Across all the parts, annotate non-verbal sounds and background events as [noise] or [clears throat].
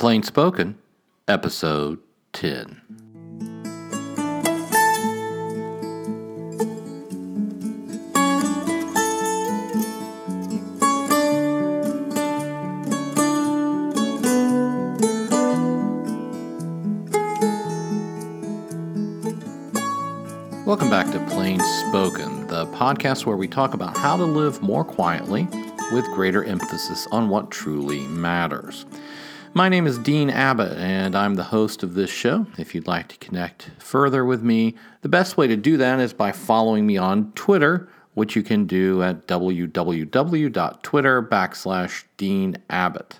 Plain Spoken, Episode 10. Welcome back to Plain Spoken, the podcast where we talk about how to live more quietly with greater emphasis on what truly matters. My name is Dean Abbott, and I'm the host of this show. If you'd like to connect further with me, the best way to do that is by following me on Twitter, which you can do at www.twitter backslash Dean Abbott.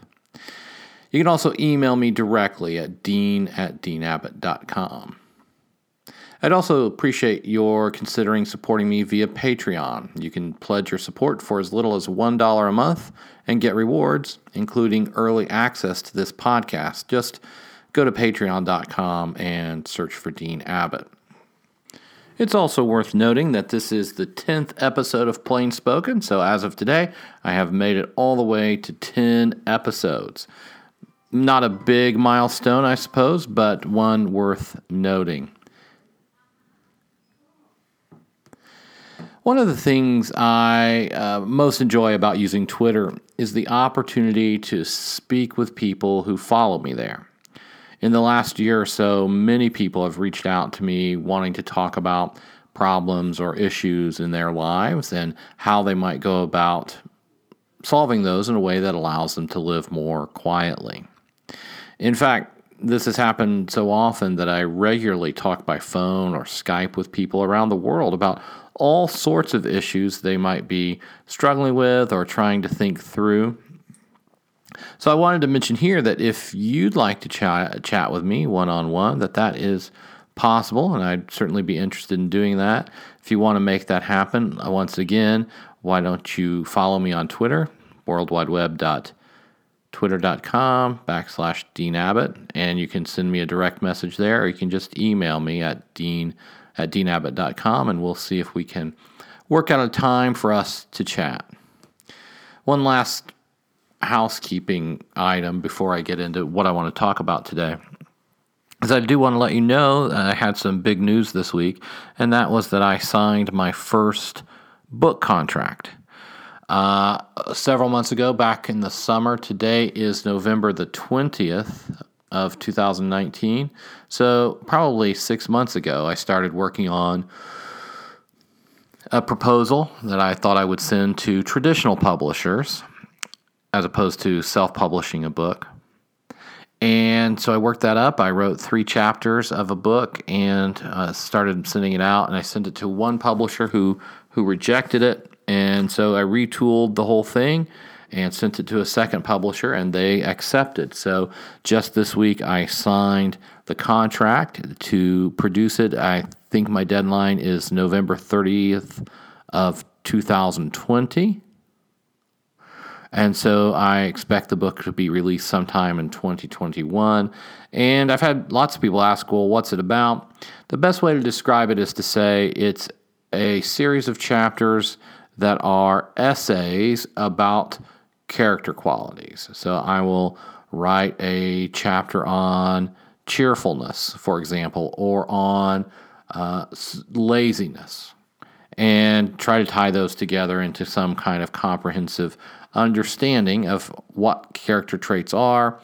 You can also email me directly at dean at deanabbott.com. I'd also appreciate your considering supporting me via Patreon. You can pledge your support for as little as $1 a month and get rewards, including early access to this podcast. Just go to patreon.com and search for Dean Abbott. It's also worth noting that this is the 10th episode of Plain Spoken, so as of today, I have made it all the way to 10 episodes. Not a big milestone, I suppose, but one worth noting. One of the things I uh, most enjoy about using Twitter is the opportunity to speak with people who follow me there. In the last year or so, many people have reached out to me wanting to talk about problems or issues in their lives and how they might go about solving those in a way that allows them to live more quietly. In fact, this has happened so often that I regularly talk by phone or Skype with people around the world about all sorts of issues they might be struggling with or trying to think through. So I wanted to mention here that if you'd like to chat, chat with me one on one, that that is possible, and I'd certainly be interested in doing that. If you want to make that happen, uh, once again, why don't you follow me on Twitter, worldwideweb.twitter.com backslash Dean Abbott, and you can send me a direct message there, or you can just email me at dean at deanabbott.com, and we'll see if we can work out a time for us to chat. One last housekeeping item before I get into what I want to talk about today is I do want to let you know I had some big news this week, and that was that I signed my first book contract. Uh, several months ago, back in the summer, today is November the 20th of 2019. So, probably six months ago, I started working on a proposal that I thought I would send to traditional publishers as opposed to self publishing a book. And so I worked that up. I wrote three chapters of a book and uh, started sending it out. And I sent it to one publisher who who rejected it. And so I retooled the whole thing and sent it to a second publisher, and they accepted. So just this week, I signed the contract to produce it. I think my deadline is November 30th of 2020. And so I expect the book to be released sometime in 2021. And I've had lots of people ask, well, what's it about? The best way to describe it is to say it's a series of chapters that are essays about character qualities. So I will write a chapter on cheerfulness, for example, or on uh, laziness, and try to tie those together into some kind of comprehensive understanding of what character traits are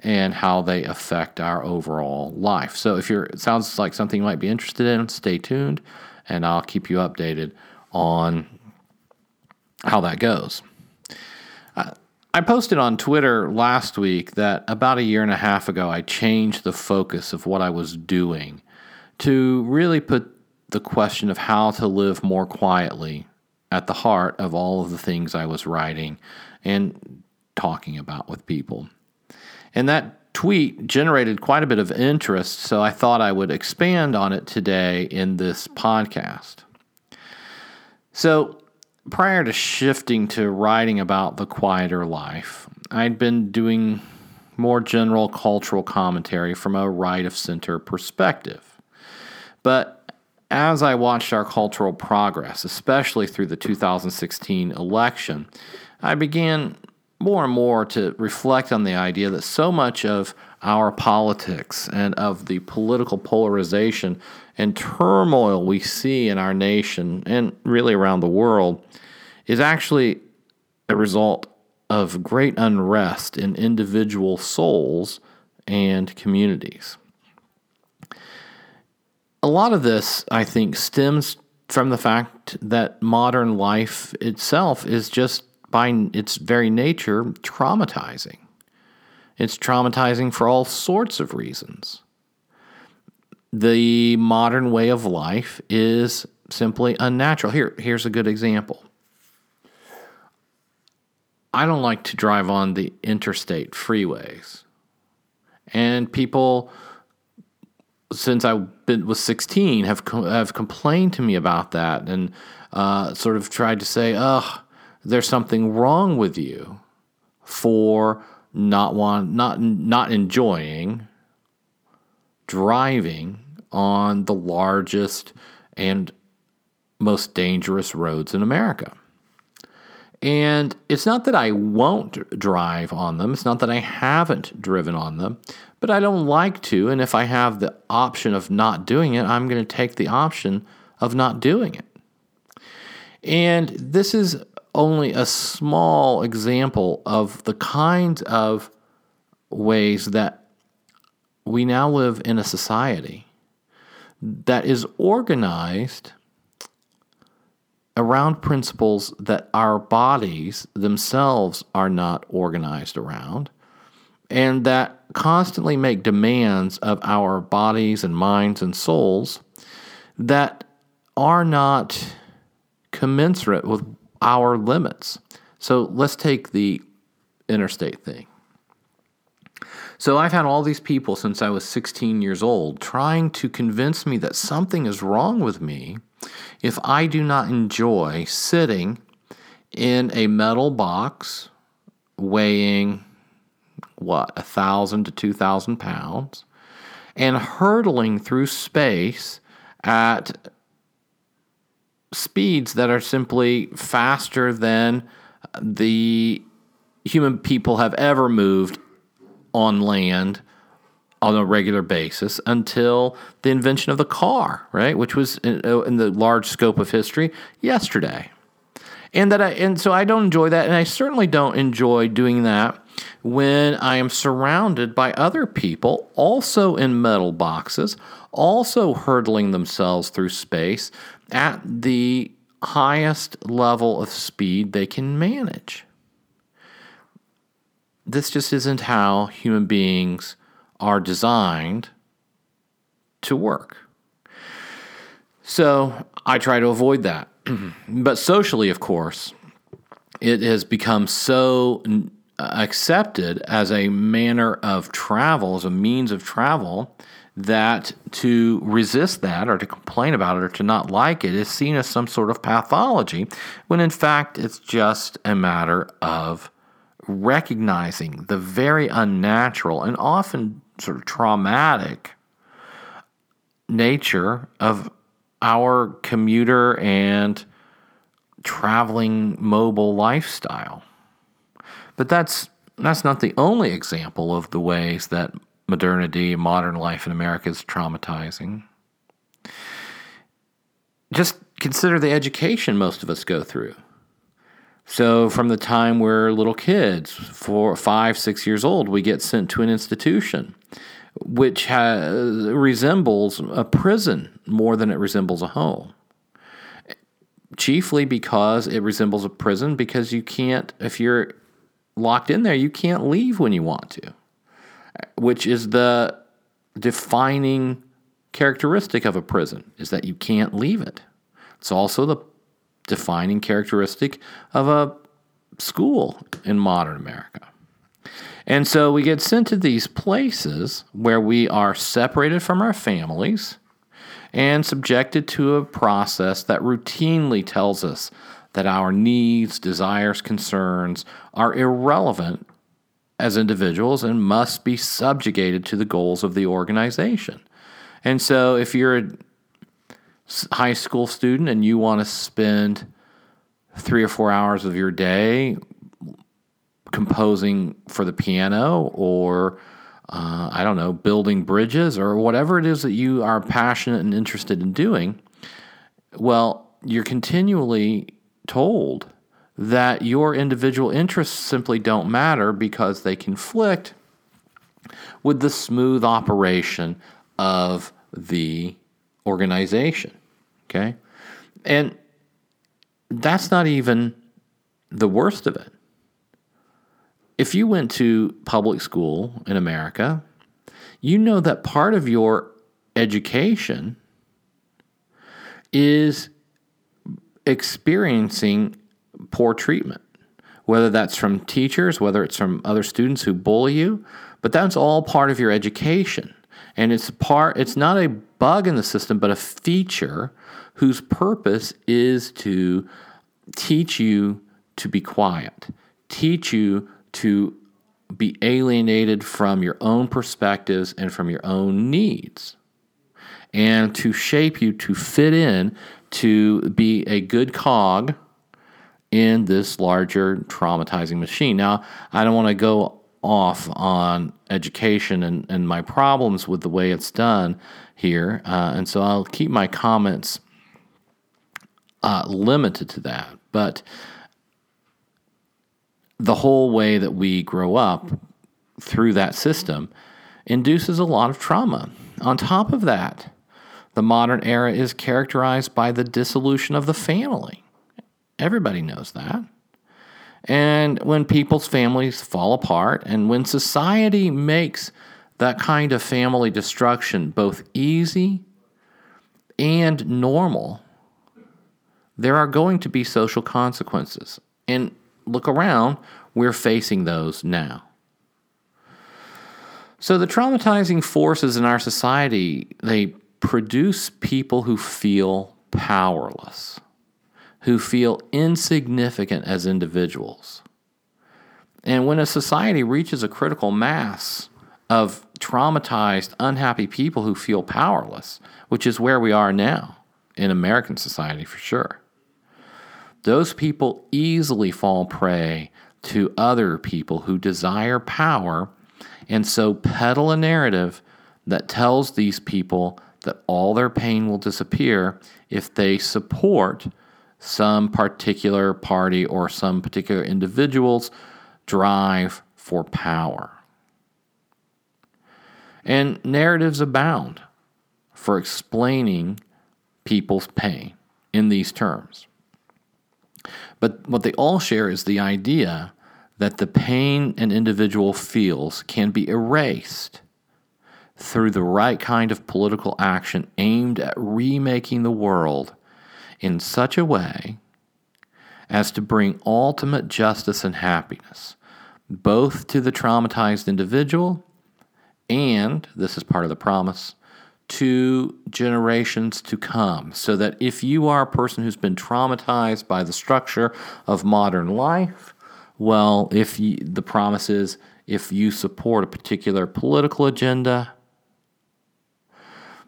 and how they affect our overall life. So if you're it sounds like something you might be interested in, stay tuned and I'll keep you updated on how that goes. I posted on Twitter last week that about a year and a half ago, I changed the focus of what I was doing to really put the question of how to live more quietly at the heart of all of the things I was writing and talking about with people. And that tweet generated quite a bit of interest, so I thought I would expand on it today in this podcast. So, prior to shifting to writing about the quieter life, I'd been doing more general cultural commentary from a right of center perspective. But as I watched our cultural progress, especially through the 2016 election, I began more and more to reflect on the idea that so much of our politics and of the political polarization and turmoil we see in our nation and really around the world is actually a result of great unrest in individual souls and communities. A lot of this, I think, stems from the fact that modern life itself is just by its very nature traumatizing. It's traumatizing for all sorts of reasons. The modern way of life is simply unnatural. Here, here's a good example. I don't like to drive on the interstate freeways. And people, since I was 16, have, have complained to me about that and uh, sort of tried to say, oh, there's something wrong with you for not want, not, not enjoying driving on the largest and most dangerous roads in America. And it's not that I won't drive on them, it's not that I haven't driven on them, but I don't like to. And if I have the option of not doing it, I'm going to take the option of not doing it. And this is only a small example of the kinds of ways that we now live in a society that is organized around principles that our bodies themselves are not organized around, and that constantly make demands of our bodies and minds and souls that are not commensurate with our limits. So let's take the interstate thing. So I've had all these people since I was 16 years old trying to convince me that something is wrong with me if I do not enjoy sitting in a metal box weighing what, a thousand to two thousand pounds, and hurtling through space at speeds that are simply faster than the human people have ever moved on land on a regular basis until the invention of the car, right? Which was in, uh, in, the large scope of history yesterday. And that I, and so I don't enjoy that, and I certainly don't enjoy doing that when I am surrounded by other people, also in metal boxes, also hurtling themselves through space at the highest level of speed they can manage. This just isn't how human beings are designed to work. So I try to avoid that. [clears throat] but socially, of course, it has become so uh, accepted as a manner of travel, as a means of travel, that to resist that or to complain about it or to not like it is seen as some sort of pathology, when in fact it's just a matter of recognizing the very unnatural and often sort of traumatic nature of our commuter and traveling mobile lifestyle. But that's that's not the only example of the ways that modernity, modern life in America is traumatizing. Just consider the education most of us go through. So, from the time we're little kids, four, five, six years old, we get sent to an institution which has, resembles a prison more than it resembles a home. Chiefly because it resembles a prison, because you can't, if you're locked in there, you can't leave when you want to, which is the defining characteristic of a prison, is that you can't leave it. It's also the defining characteristic of a school in modern America. And so we get sent to these places where we are separated from our families and subjected to a process that routinely tells us that our needs, desires, concerns are irrelevant as individuals and must be subjugated to the goals of the organization. And so if you're a high school student and you want to spend three or four hours of your day composing for the piano or uh, I don't know, building bridges or whatever it is that you are passionate and interested in doing, well, you're continually told that your individual interests simply don't matter because they conflict with the smooth operation of the organization. Okay? And that's not even the worst of it. If you went to public school in America, you know that part of your education is experiencing poor treatment, whether that's from teachers, whether it's from other students who bully you, but that's all part of your education. And it's part it's not a bug in the system, but a feature whose purpose is to teach you to be quiet, teach you to be alienated from your own perspectives and from your own needs, and to shape you to fit in to be a good cog in this larger traumatizing machine. Now, I don't want to go off on education and, and my problems with the way it's done here, uh, and so I'll keep my comments uh, limited to that. But the whole way that we grow up through that system induces a lot of trauma. On top of that, the modern era is characterized by the dissolution of the family. Everybody knows that. And when people's families fall apart, and when society makes that kind of family destruction both easy and normal, there are going to be social consequences. And look around, we're facing those now. So the traumatizing forces in our society, they produce people who feel powerless, who feel insignificant as individuals. And when a society reaches a critical mass of traumatized, unhappy people who feel powerless, which is where we are now in American society for sure, those people easily fall prey to other people who desire power and so peddle a narrative that tells these people that all their pain will disappear if they support some particular party or some particular individual's drive for power. And narratives abound for explaining people's pain in these terms. But what they all share is the idea that the pain an individual feels can be erased through the right kind of political action aimed at remaking the world in such a way as to bring ultimate justice and happiness, both to the traumatized individual and, this is part of the promise, to generations to come. So that if you are a person who's been traumatized by the structure of modern life, well, if you, the promise is if you support a particular political agenda,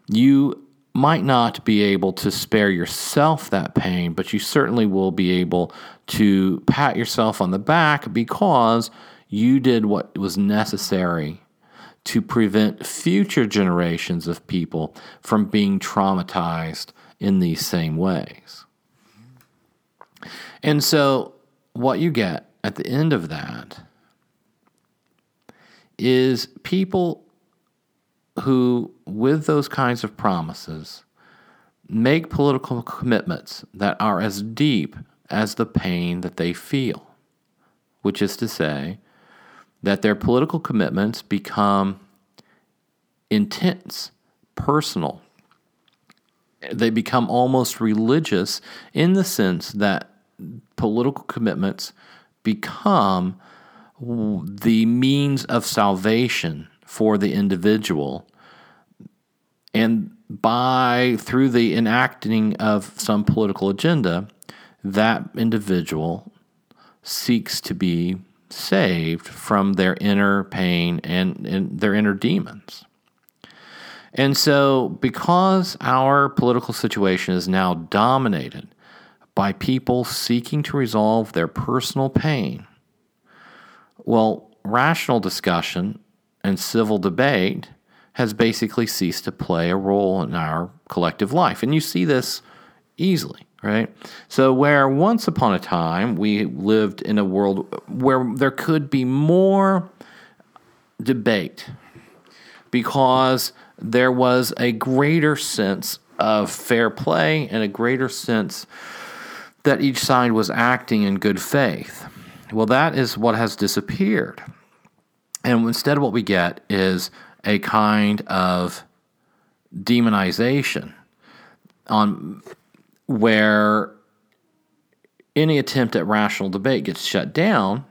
you might not be able to spare yourself that pain, but you certainly will be able to pat yourself on the back because you did what was necessary to prevent future generations of people from being traumatized in these same ways. And so, what you get at the end of that is people who, with those kinds of promises, make political commitments that are as deep as the pain that they feel, which is to say, that their political commitments become intense, personal. They become almost religious in the sense that political commitments become the means of salvation for the individual. And by, through the enacting of some political agenda, that individual seeks to be saved from their inner pain and, and their inner demons. And so, because our political situation is now dominated by people seeking to resolve their personal pain, Well, rational discussion and civil debate has basically ceased to play a role in our collective life. And you see this easily, right? So, where once upon a time we lived in a world where there could be more debate because there was a greater sense of fair play and a greater sense that each side was acting in good faith. Well, that is what has disappeared. And instead, what we get is a kind of demonization on where any attempt at rational debate gets shut down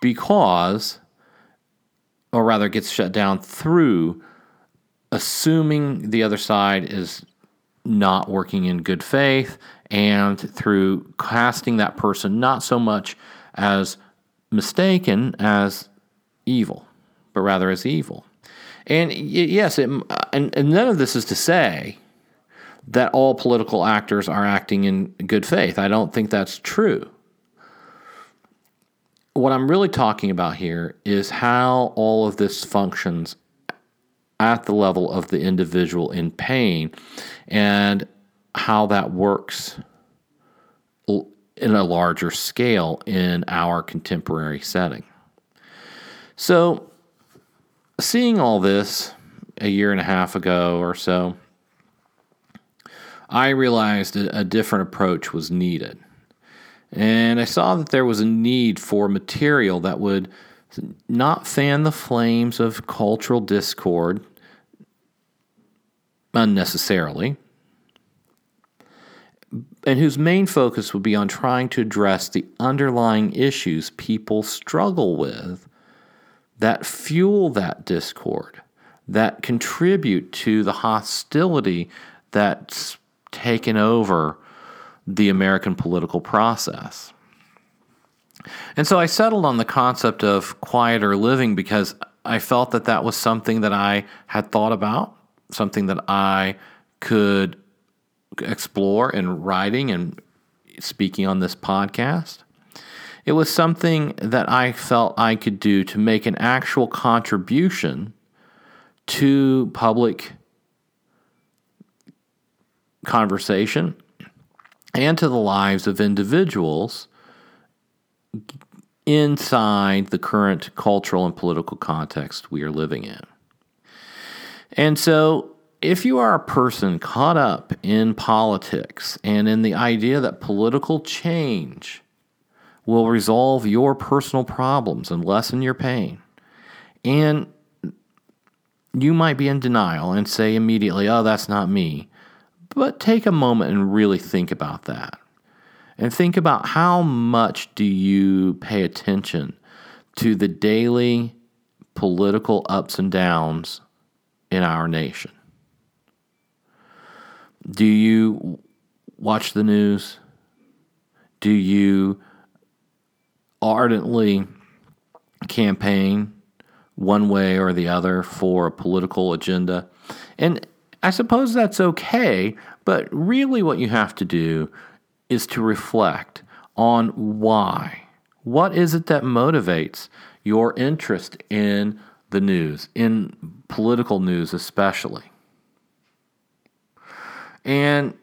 because, or rather, gets shut down through assuming the other side is not working in good faith and through casting that person not so much as mistaken as evil, but rather as evil. And yes, it, and, and none of this is to say that all political actors are acting in good faith. I don't think that's true. What I'm really talking about here is how all of this functions at the level of the individual in pain and how that works in a larger scale in our contemporary setting. So, seeing all this a year and a half ago or so, I realized a different approach was needed. And I saw that there was a need for material that would not fan the flames of cultural discord unnecessarily, and whose main focus would be on trying to address the underlying issues people struggle with that fuel that discord, that contribute to the hostility that's taken over the American political process. And so I settled on the concept of quieter living because I felt that that was something that I had thought about, something that I could explore in writing and speaking on this podcast. It was something that I felt I could do to make an actual contribution to public conversation and to the lives of individuals inside the current cultural and political context we are living in. And so if you are a person caught up in politics and in the idea that political change will resolve your personal problems and lessen your pain, and you might be in denial and say immediately, oh, that's not me. But take a moment and really think about that. And think about how much do you pay attention to the daily political ups and downs in our nation. Do you watch the news? Do you ardently campaign one way or the other for a political agenda? And I suppose that's okay, but really what you have to do is to reflect on why. What is it that motivates your interest in the news, in political news especially? And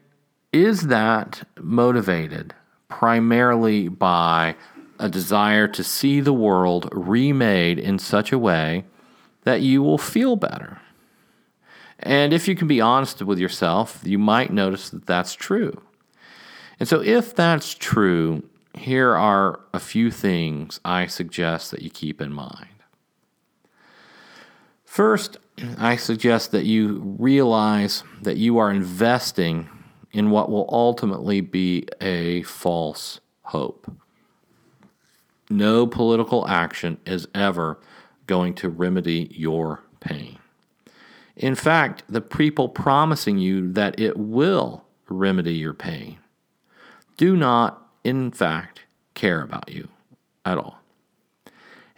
is that motivated primarily by a desire to see the world remade in such a way that you will feel better? And if you can be honest with yourself, you might notice that that's true. And so, if that's true, here are a few things I suggest that you keep in mind. First, I suggest that you realize that you are investing in what will ultimately be a false hope. No political action is ever going to remedy your pain. In fact, the people promising you that it will remedy your pain do not, in fact, care about you at all.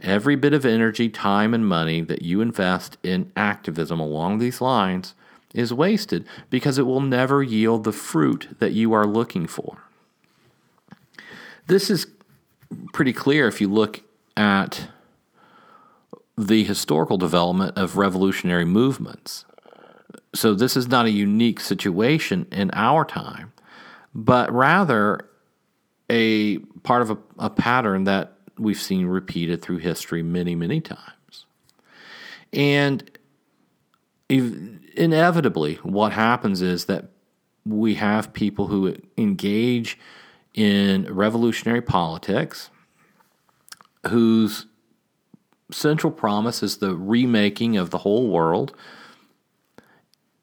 Every bit of energy, time, and money that you invest in activism along these lines is wasted because it will never yield the fruit that you are looking for. This is pretty clear if you look at the historical development of revolutionary movements. So, this is not a unique situation in our time, but rather a part of a, a pattern that we've seen repeated through history many, many times. And inevitably, what happens is that we have people who engage in revolutionary politics whose central promise is the remaking of the whole world.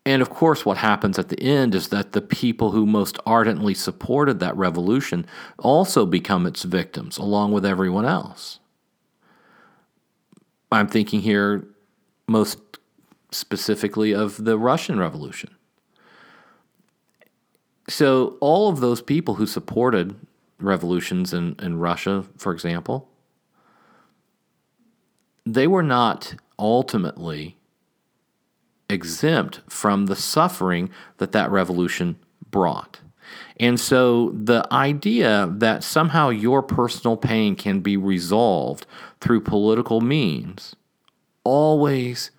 And of course, what happens at the end is that the people who most ardently supported that revolution also become its victims, along with everyone else. I'm thinking here most specifically of the Russian Revolution. So, all of those people who supported revolutions in, in Russia, for example, they were not ultimately exempt from the suffering that that revolution brought. And so the idea that somehow your personal pain can be resolved through political means always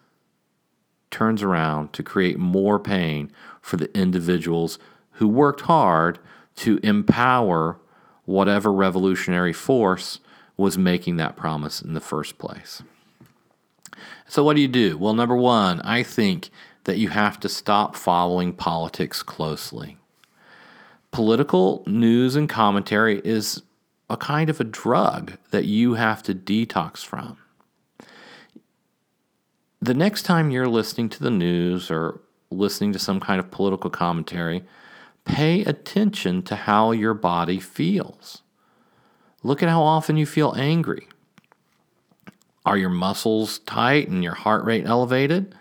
turns around to create more pain for the individuals who worked hard to empower whatever revolutionary force was making that promise in the first place. So, what do you do? Well, number one, I think that you have to stop following politics closely. Political news and commentary is a kind of a drug that you have to detox from. The next time you're listening to the news or listening to some kind of political commentary, pay attention to how your body feels. Look at how often you feel angry. Are your muscles tight and your heart rate elevated?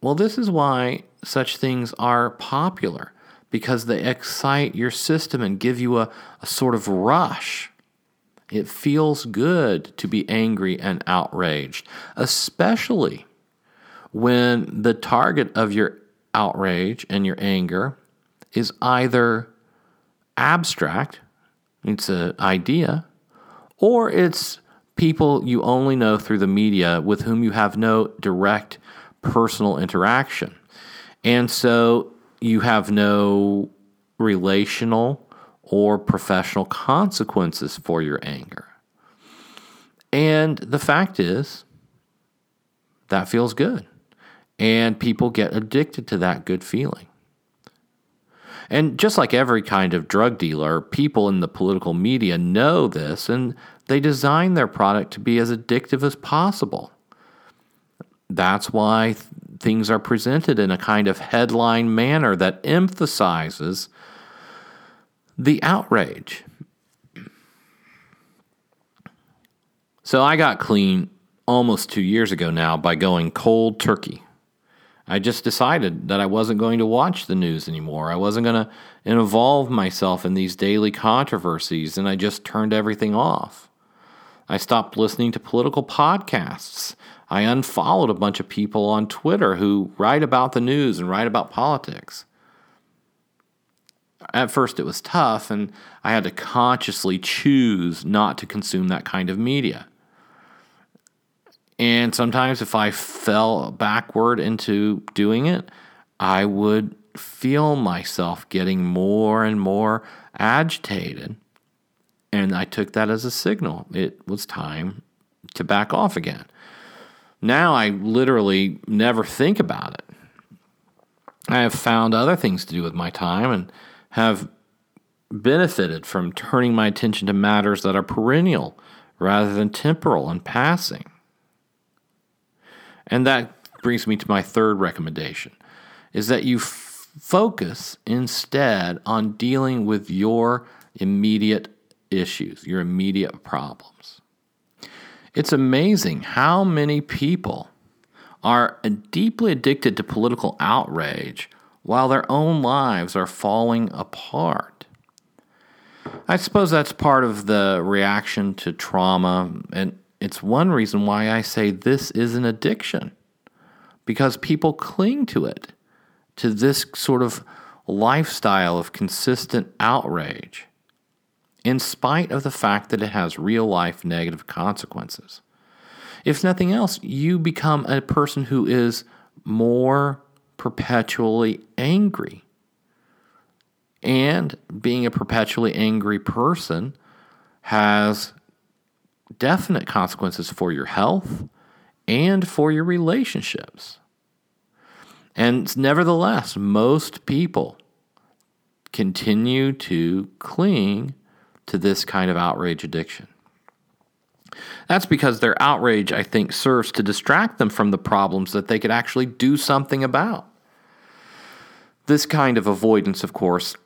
Well, this is why such things are popular because they excite your system and give you a, a sort of rush. It feels good to be angry and outraged, especially when the target of your outrage and your anger is either abstract, it's an idea, or it's people you only know through the media with whom you have no direct personal interaction. And so you have no relational or professional consequences for your anger. And the fact is, that feels good. And people get addicted to that good feeling. And just like every kind of drug dealer, people in the political media know this and they design their product to be as addictive as possible. That's why th- things are presented in a kind of headline manner that emphasizes the outrage. So I got clean almost two years ago now by going cold turkey. I just decided that I wasn't going to watch the news anymore. I wasn't going to involve myself in these daily controversies, and I just turned everything off. I stopped listening to political podcasts. I unfollowed a bunch of people on Twitter who write about the news and write about politics. At first, it was tough, and I had to consciously choose not to consume that kind of media. And sometimes if I fell backward into doing it, I would feel myself getting more and more agitated. And I took that as a signal. It was time to back off again. Now I literally never think about it. I have found other things to do with my time and have benefited from turning my attention to matters that are perennial rather than temporal and passing. And that brings me to my third recommendation is that you f- focus instead on dealing with your immediate issues, your immediate problems. It's amazing how many people are deeply addicted to political outrage while their own lives are falling apart. I suppose that's part of the reaction to trauma and it's one reason why I say this is an addiction because people cling to it, to this sort of lifestyle of consistent outrage, in spite of the fact that it has real life negative consequences. if nothing else, you become a person who is more perpetually angry. And being a perpetually angry person has definite consequences for your health and for your relationships. And nevertheless, most people continue to cling to this kind of outrage addiction. That's because their outrage, I think, serves to distract them from the problems that they could actually do something about. This kind of avoidance, of course,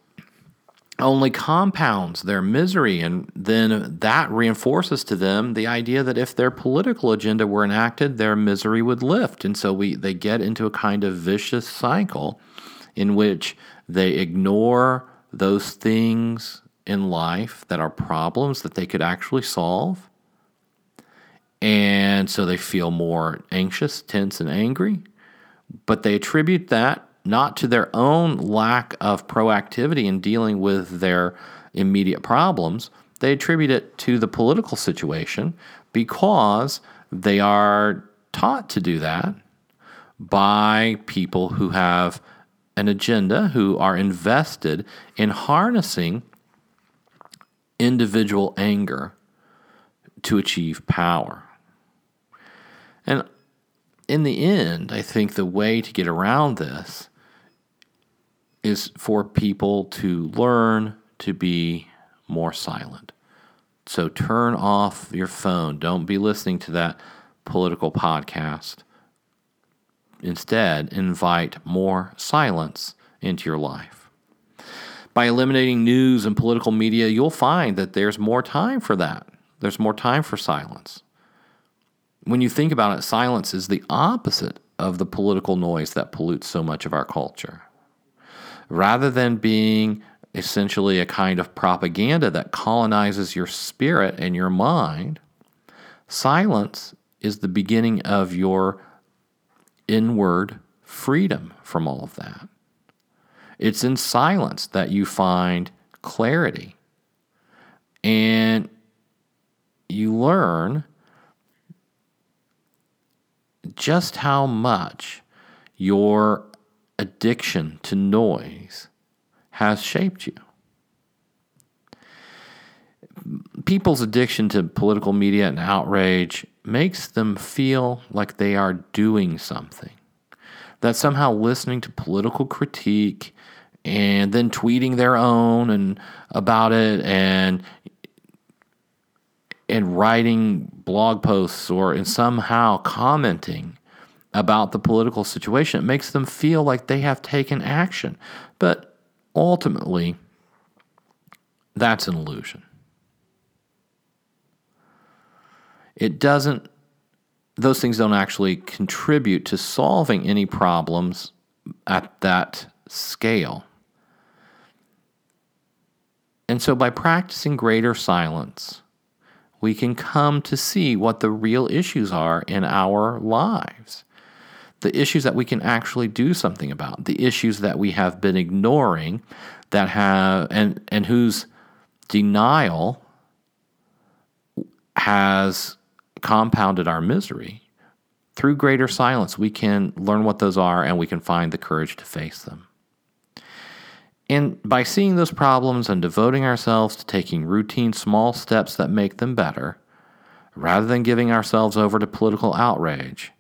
only compounds their misery, and then that reinforces to them the idea that if their political agenda were enacted, their misery would lift. And so we, they get into a kind of vicious cycle in which they ignore those things in life that are problems that they could actually solve. And so they feel more anxious, tense, and angry. But they attribute that not to their own lack of proactivity in dealing with their immediate problems. They attribute it to the political situation because they are taught to do that by people who have an agenda, who are invested in harnessing individual anger to achieve power. And in the end, I think the way to get around this is for people to learn to be more silent. So turn off your phone. Don't be listening to that political podcast. Instead, invite more silence into your life. By eliminating news and political media, you'll find that there's more time for that. There's more time for silence. When you think about it, silence is the opposite of the political noise that pollutes so much of our culture rather than being essentially a kind of propaganda that colonizes your spirit and your mind, silence is the beginning of your inward freedom from all of that. It's in silence that you find clarity. And you learn just how much your addiction to noise has shaped you. People's addiction to political media and outrage makes them feel like they are doing something. That somehow listening to political critique and then tweeting their own and about it and and writing blog posts or and somehow commenting about the political situation. It makes them feel like they have taken action. But ultimately, that's an illusion. It doesn't, those things don't actually contribute to solving any problems at that scale. And so, by practicing greater silence, we can come to see what the real issues are in our lives the issues that we can actually do something about, the issues that we have been ignoring that have and and whose denial has compounded our misery. Through greater silence, we can learn what those are and we can find the courage to face them. And by seeing those problems and devoting ourselves to taking routine small steps that make them better, rather than giving ourselves over to political outrage,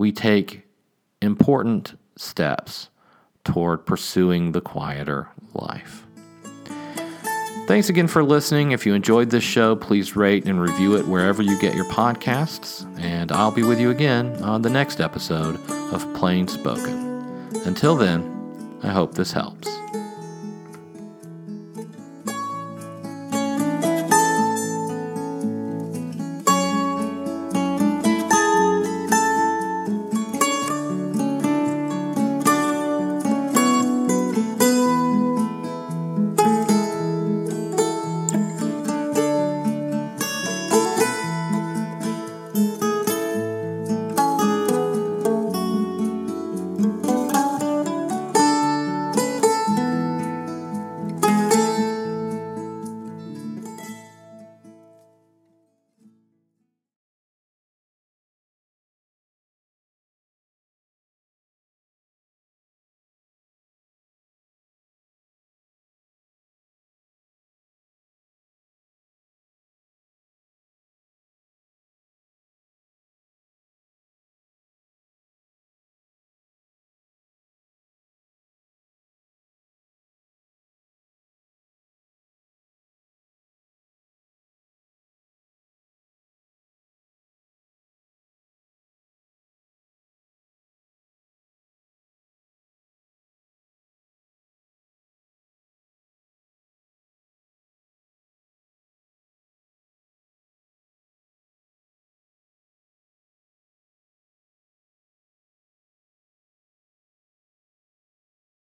we take important steps toward pursuing the quieter life. Thanks again for listening. If you enjoyed this show, please rate and review it wherever you get your podcasts, and I'll be with you again on the next episode of Plain Spoken. Until then, I hope this helps.